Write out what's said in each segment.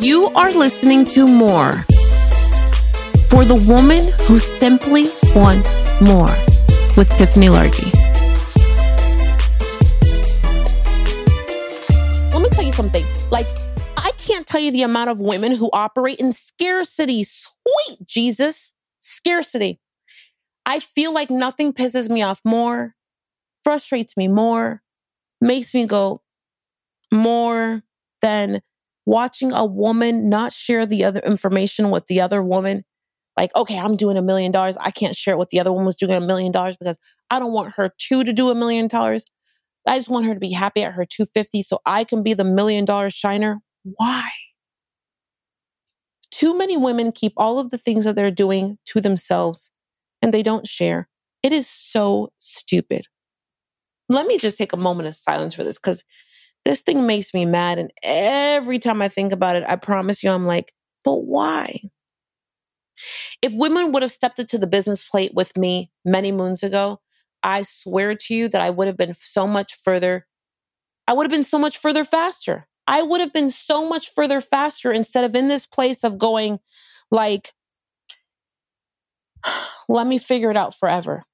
You are listening to more for the woman who simply wants more with Tiffany Largie. Let me tell you something. Like, I can't tell you the amount of women who operate in scarcity. Sweet Jesus, scarcity. I feel like nothing pisses me off more, frustrates me more, makes me go more than watching a woman not share the other information with the other woman. Like, okay, I'm doing a million dollars. I can't share with the other woman who's doing a million dollars because I don't want her too to do a million dollars. I just want her to be happy at her 250 so I can be the million dollar shiner. Why? Too many women keep all of the things that they're doing to themselves and they don't share. It is so stupid. Let me just take a moment of silence for this because this thing makes me mad. And every time I think about it, I promise you, I'm like, but why? If women would have stepped up to the business plate with me many moons ago, I swear to you that I would have been so much further. I would have been so much further faster. I would have been so much further faster instead of in this place of going like, let me figure it out forever.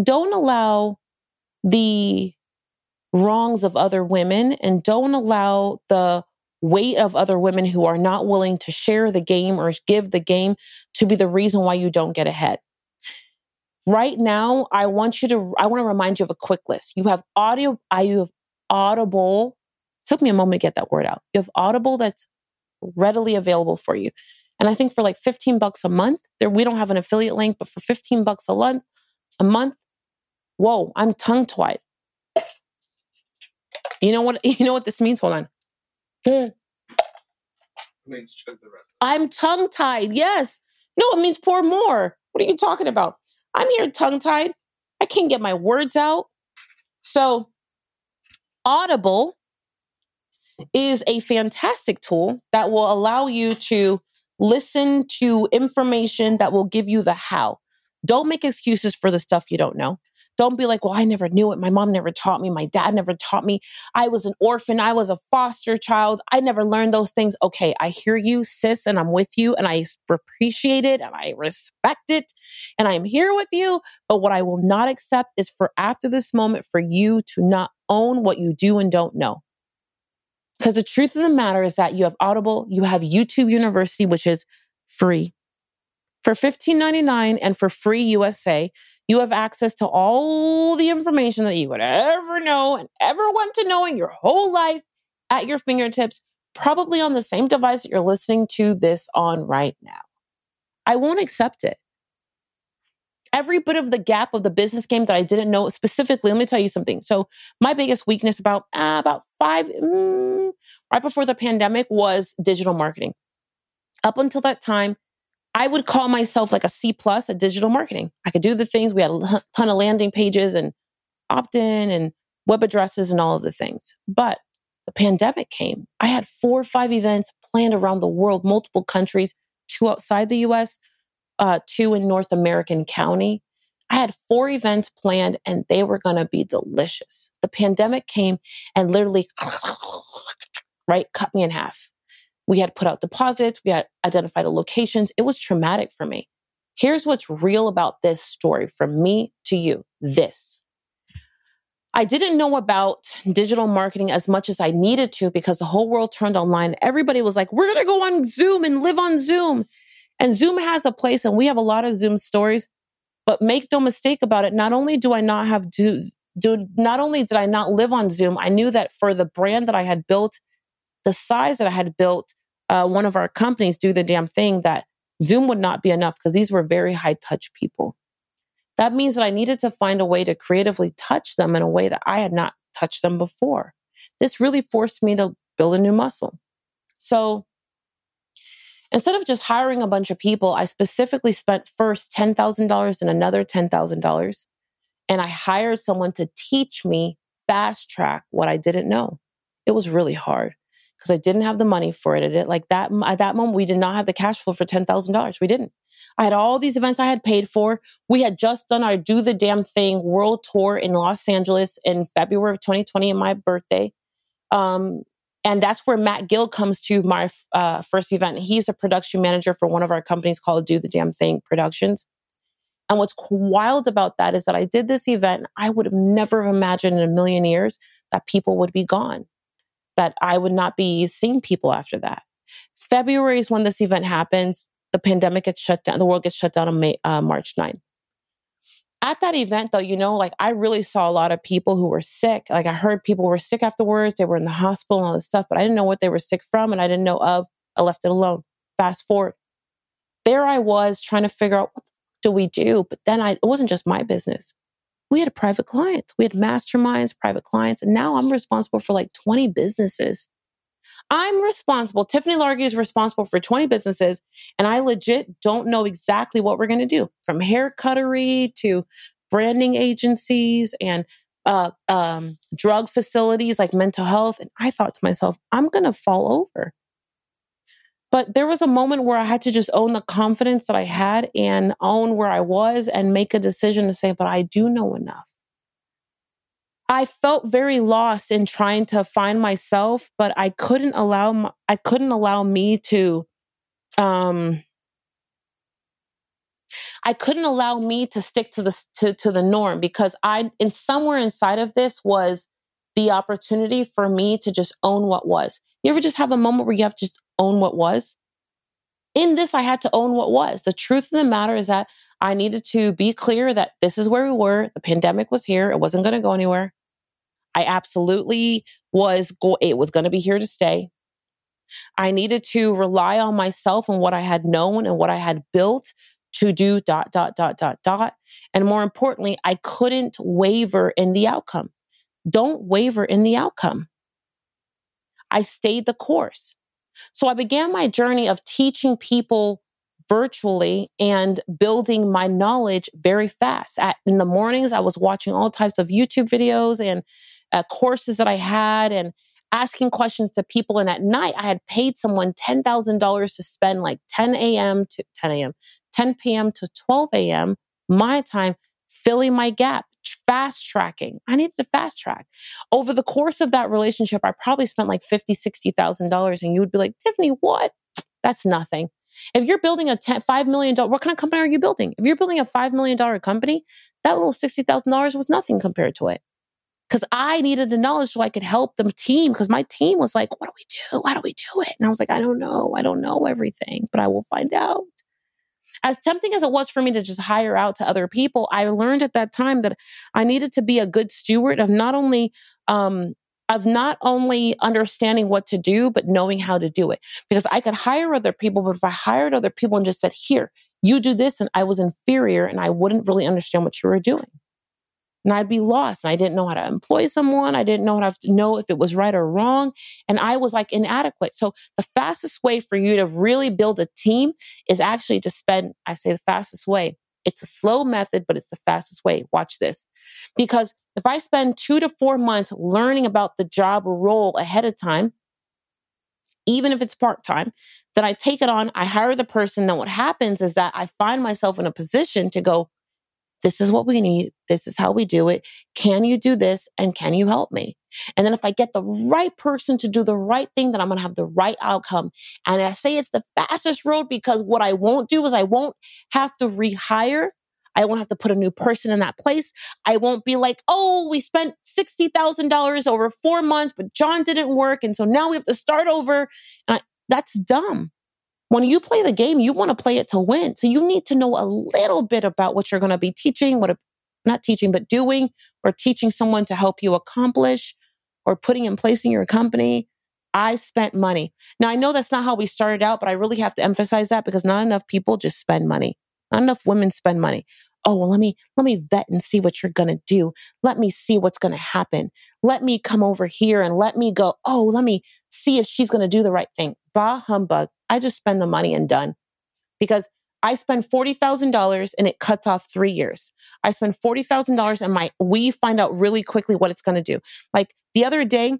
Don't allow the wrongs of other women and don't allow the weight of other women who are not willing to share the game or give the game to be the reason why you don't get ahead. Right now, I want you to I want to remind you of a quick list. You have audio, I you have audible. Took me a moment to get that word out. You have audible that's readily available for you. And I think for like 15 bucks a month, there we don't have an affiliate link, but for 15 bucks a month, a month, whoa, I'm tongue tied. You know what? You know what this means? Hold on. Hmm. I'm tongue tied. Yes. No, it means pour more. What are you talking about? I'm here tongue tied. I can't get my words out. So, Audible is a fantastic tool that will allow you to listen to information that will give you the how. Don't make excuses for the stuff you don't know. Don't be like, well, I never knew it. My mom never taught me. My dad never taught me. I was an orphan. I was a foster child. I never learned those things. Okay, I hear you, sis, and I'm with you, and I appreciate it and I respect it, and I'm here with you. But what I will not accept is for after this moment for you to not own what you do and don't know. Because the truth of the matter is that you have Audible, you have YouTube University, which is free. For $15.99 and for free USA, you have access to all the information that you would ever know and ever want to know in your whole life at your fingertips, probably on the same device that you're listening to this on right now. I won't accept it. Every bit of the gap of the business game that I didn't know specifically, let me tell you something. So, my biggest weakness about uh, about five mm, right before the pandemic was digital marketing. Up until that time, I would call myself like a C plus at digital marketing. I could do the things. We had a ton of landing pages and opt in and web addresses and all of the things. But the pandemic came. I had four or five events planned around the world, multiple countries, two outside the US, uh, two in North American County. I had four events planned and they were going to be delicious. The pandemic came and literally, right, cut me in half. We had put out deposits, we had identified the locations. It was traumatic for me. Here's what's real about this story from me to you this. I didn't know about digital marketing as much as I needed to because the whole world turned online. Everybody was like, we're going to go on Zoom and live on Zoom. And Zoom has a place, and we have a lot of Zoom stories. But make no mistake about it, not only do I not have do, do not only did I not live on Zoom, I knew that for the brand that I had built the size that I had built uh, one of our companies do the damn thing that Zoom would not be enough because these were very high touch people. That means that I needed to find a way to creatively touch them in a way that I had not touched them before. This really forced me to build a new muscle. So instead of just hiring a bunch of people, I specifically spent first $10,000 and another $10,000. And I hired someone to teach me fast track what I didn't know. It was really hard because I didn't have the money for it. It like that at that moment we did not have the cash flow for ten thousand dollars. We didn't. I had all these events I had paid for. We had just done our Do the Damn Thing world tour in Los Angeles in February of 2020 in my birthday. Um, And that's where Matt Gill comes to my uh, first event. He's a production manager for one of our companies called Do the Damn Thing Productions. And what's wild about that is that I did this event. I would have never imagined in a million years that people would be gone, that I would not be seeing people after that. February is when this event happens. The pandemic gets shut down. The world gets shut down on May, uh, March 9th. At that event, though, you know, like I really saw a lot of people who were sick. Like I heard people were sick afterwards. They were in the hospital and all this stuff, but I didn't know what they were sick from and I didn't know of. I left it alone. Fast forward. There I was trying to figure out what do we do? But then I, it wasn't just my business. We had private clients. We had masterminds, private clients. And now I'm responsible for like 20 businesses. I'm responsible. Tiffany Largie is responsible for 20 businesses. And I legit don't know exactly what we're going to do from hair cuttery to branding agencies and uh, um, drug facilities like mental health. And I thought to myself, I'm going to fall over. But there was a moment where I had to just own the confidence that I had and own where I was and make a decision to say, but I do know enough. I felt very lost in trying to find myself, but I couldn't allow I couldn't allow me to um I couldn't allow me to stick to the to, to the norm because I in somewhere inside of this was the opportunity for me to just own what was. You ever just have a moment where you have to just own what was? In this, I had to own what was. The truth of the matter is that I needed to be clear that this is where we were. The pandemic was here. It wasn't going to go anywhere. I absolutely was, go- it was going to be here to stay. I needed to rely on myself and what I had known and what I had built to do dot, dot, dot, dot, dot. And more importantly, I couldn't waver in the outcome. Don't waver in the outcome. I stayed the course. So I began my journey of teaching people virtually and building my knowledge very fast. At, in the mornings, I was watching all types of YouTube videos and uh, courses that I had and asking questions to people. And at night, I had paid someone $10,000 to spend like 10 a.m. to 10 a.m., 10 p.m. to 12 a.m. my time filling my gap, fast tracking. I needed to fast track. Over the course of that relationship, I probably spent like $50,000, $60,000. And you would be like, Tiffany, what? That's nothing. If you're building a $10, $5 million, what kind of company are you building? If you're building a $5 million company, that little $60,000 was nothing compared to it. Because I needed the knowledge so I could help the team. Because my team was like, what do we do? How do we do it? And I was like, I don't know. I don't know everything, but I will find out as tempting as it was for me to just hire out to other people, I learned at that time that I needed to be a good steward of not only um, of not only understanding what to do, but knowing how to do it. Because I could hire other people, but if I hired other people and just said, here, you do this, and I was inferior and I wouldn't really understand what you were doing and I'd be lost. And I didn't know how to employ someone. I didn't know how to know if it was right or wrong. And I was like inadequate. So the fastest way for you to really build a team is actually to spend, I say the fastest way. It's a slow method, but it's the fastest way. Watch this. Because if I spend two to four months learning about the job role ahead of time, even if it's part time, then I take it on, I hire the person. Then what happens is that I find myself in a position to go, this is what we need. This is how we do it. Can you do this? And can you help me? And then if I get the right person to do the right thing, then I'm going to have the right outcome. And I say it's the fastest road because what I won't do is I won't have to rehire. I won't have to put a new person in that place. I won't be like, oh, we spent $60,000 over four months, but John didn't work. And so now we have to start over. I, that's dumb. When you play the game, you want to play it to win. So you need to know a little bit about what you're going to be teaching, what, not teaching, but doing, or teaching someone to help you accomplish, or putting in place in your company. I spent money. Now, I know that's not how we started out, but I really have to emphasize that because not enough people just spend money. Not enough women spend money. Oh, well, let me let me vet and see what you're going to do. Let me see what's going to happen. Let me come over here and let me go, "Oh, let me see if she's going to do the right thing." Bah humbug. I just spend the money and done. Because I spend $40,000 and it cuts off three years. I spend $40,000 and my, we find out really quickly what it's going to do. Like the other day,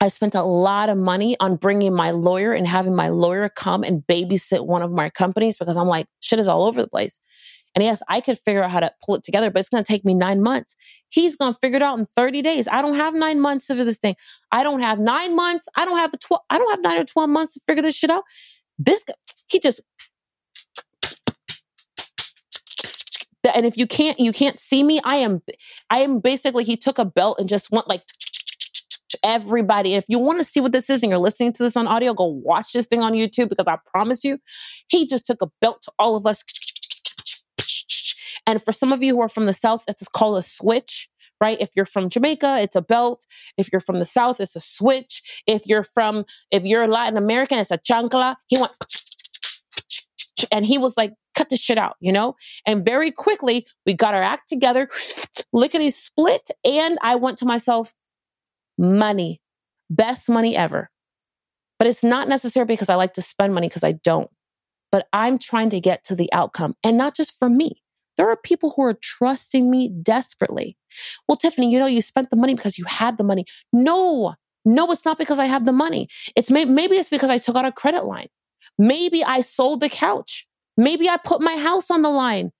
I spent a lot of money on bringing my lawyer and having my lawyer come and babysit one of my companies because I'm like, shit is all over the place. And yes, I could figure out how to pull it together, but it's going to take me nine months. He's going to figure it out in 30 days. I don't have nine months do this thing. I don't have nine months. I don't have a 12, I don't have nine or 12 months to figure this shit out. This he just, and if you can't, you can't see me. I am, I am basically, he took a belt and just went like, everybody. If you want to see what this is and you're listening to this on audio, go watch this thing on YouTube because I promise you, he just took a belt to all of us and for some of you who are from the South, it's called a switch, right? If you're from Jamaica, it's a belt. If you're from the South, it's a switch. If you're from, if you're Latin American, it's a chancla. He went, and he was like, cut this shit out, you know? And very quickly, we got our act together, lickety split. And I went to myself, money, best money ever. But it's not necessarily because I like to spend money because I don't. But I'm trying to get to the outcome and not just for me. There are people who are trusting me desperately. Well, Tiffany, you know, you spent the money because you had the money. No, no, it's not because I have the money. It's may- maybe it's because I took out a credit line. Maybe I sold the couch. Maybe I put my house on the line.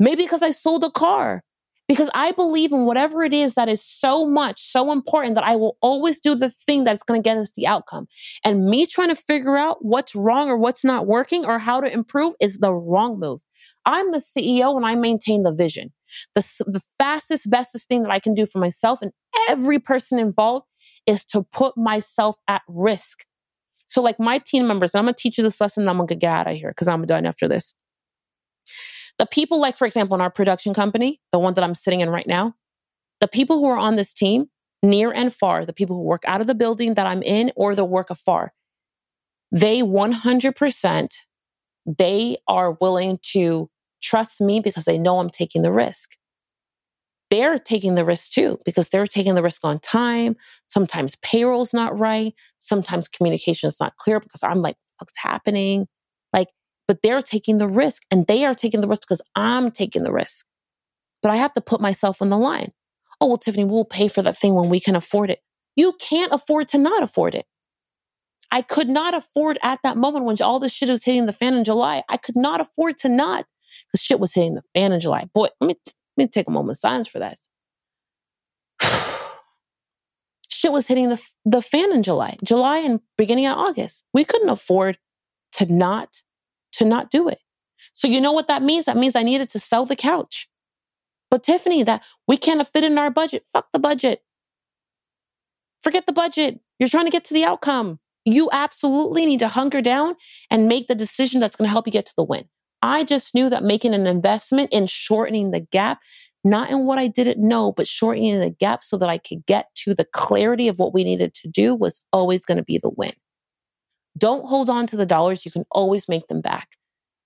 Maybe because I sold a car because I believe in whatever it is that is so much, so important that I will always do the thing that's going to get us the outcome. And me trying to figure out what's wrong or what's not working or how to improve is the wrong move. I'm the CEO and I maintain the vision. The, the fastest, bestest thing that I can do for myself and every person involved is to put myself at risk. So, like my team members, I'm going to teach you this lesson. and I'm going to get out of here because I'm done after this. The people, like, for example, in our production company, the one that I'm sitting in right now, the people who are on this team, near and far, the people who work out of the building that I'm in or the work afar, they 100%, they are willing to trust me because they know I'm taking the risk. They're taking the risk too because they're taking the risk on time. Sometimes payroll's not right. Sometimes communication is not clear because I'm like, what's happening? But they're taking the risk and they are taking the risk because I'm taking the risk. But I have to put myself on the line. Oh, well, Tiffany, we'll pay for that thing when we can afford it. You can't afford to not afford it. I could not afford at that moment when all this shit was hitting the fan in July. I could not afford to not because shit was hitting the fan in July. Boy, let me, let me take a moment silence for that. shit was hitting the, the fan in July, July and beginning of August. We couldn't afford to not to not do it. So you know what that means? That means I needed to sell the couch. But Tiffany, that we can't fit in our budget. Fuck the budget. Forget the budget. You're trying to get to the outcome. You absolutely need to hunker down and make the decision that's going to help you get to the win. I just knew that making an investment in shortening the gap, not in what I didn't know, but shortening the gap so that I could get to the clarity of what we needed to do was always going to be the win. Don't hold on to the dollars. You can always make them back.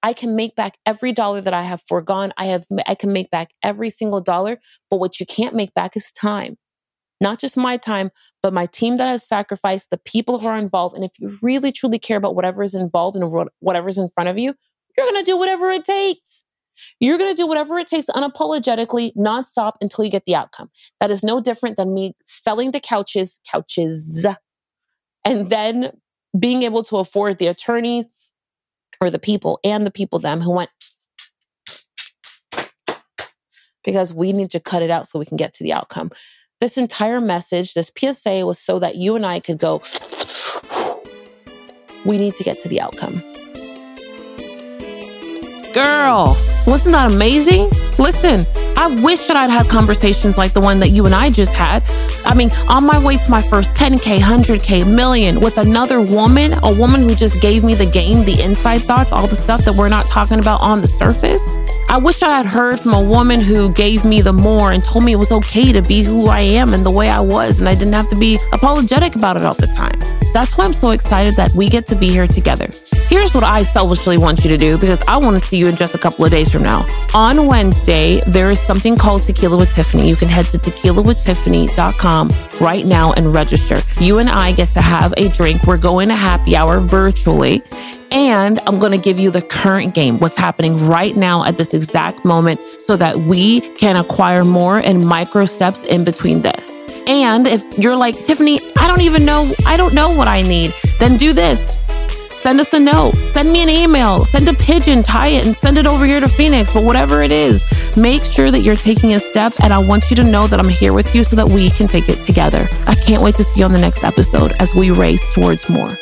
I can make back every dollar that I have foregone. I have, I can make back every single dollar, but what you can't make back is time. Not just my time, but my team that has sacrificed, the people who are involved. And if you really truly care about whatever is involved and whatever's in front of you, you're going to do whatever it takes. You're going to do whatever it takes unapologetically, nonstop until you get the outcome. That is no different than me selling the couches, couches, and then being able to afford the attorney or the people and the people them who went because we need to cut it out so we can get to the outcome. This entire message, this PSA was so that you and I could go, we need to get to the outcome. Girl, wasn't that amazing? Listen, I wish that I'd had conversations like the one that you and I just had. I mean, on my way to my first 10K, 100K, million with another woman, a woman who just gave me the game, the inside thoughts, all the stuff that we're not talking about on the surface. I wish I had heard from a woman who gave me the more and told me it was okay to be who I am and the way I was, and I didn't have to be apologetic about it all the time. That's why I'm so excited that we get to be here together. Here's what I selfishly want you to do because I want to see you in just a couple of days from now. On Wednesday, there is something called Tequila with Tiffany. You can head to tequilawithtiffany.com right now and register. You and I get to have a drink. We're going to happy hour virtually. And I'm going to give you the current game, what's happening right now at this exact moment. so that we can acquire more and micro steps in between this. And if you're like, Tiffany, I don't even know, I don't know what I need, then do this. Send us a note, send me an email, send a pigeon, tie it, and send it over here to Phoenix. But whatever it is, make sure that you're taking a step. And I want you to know that I'm here with you so that we can take it together. I can't wait to see you on the next episode as we race towards more.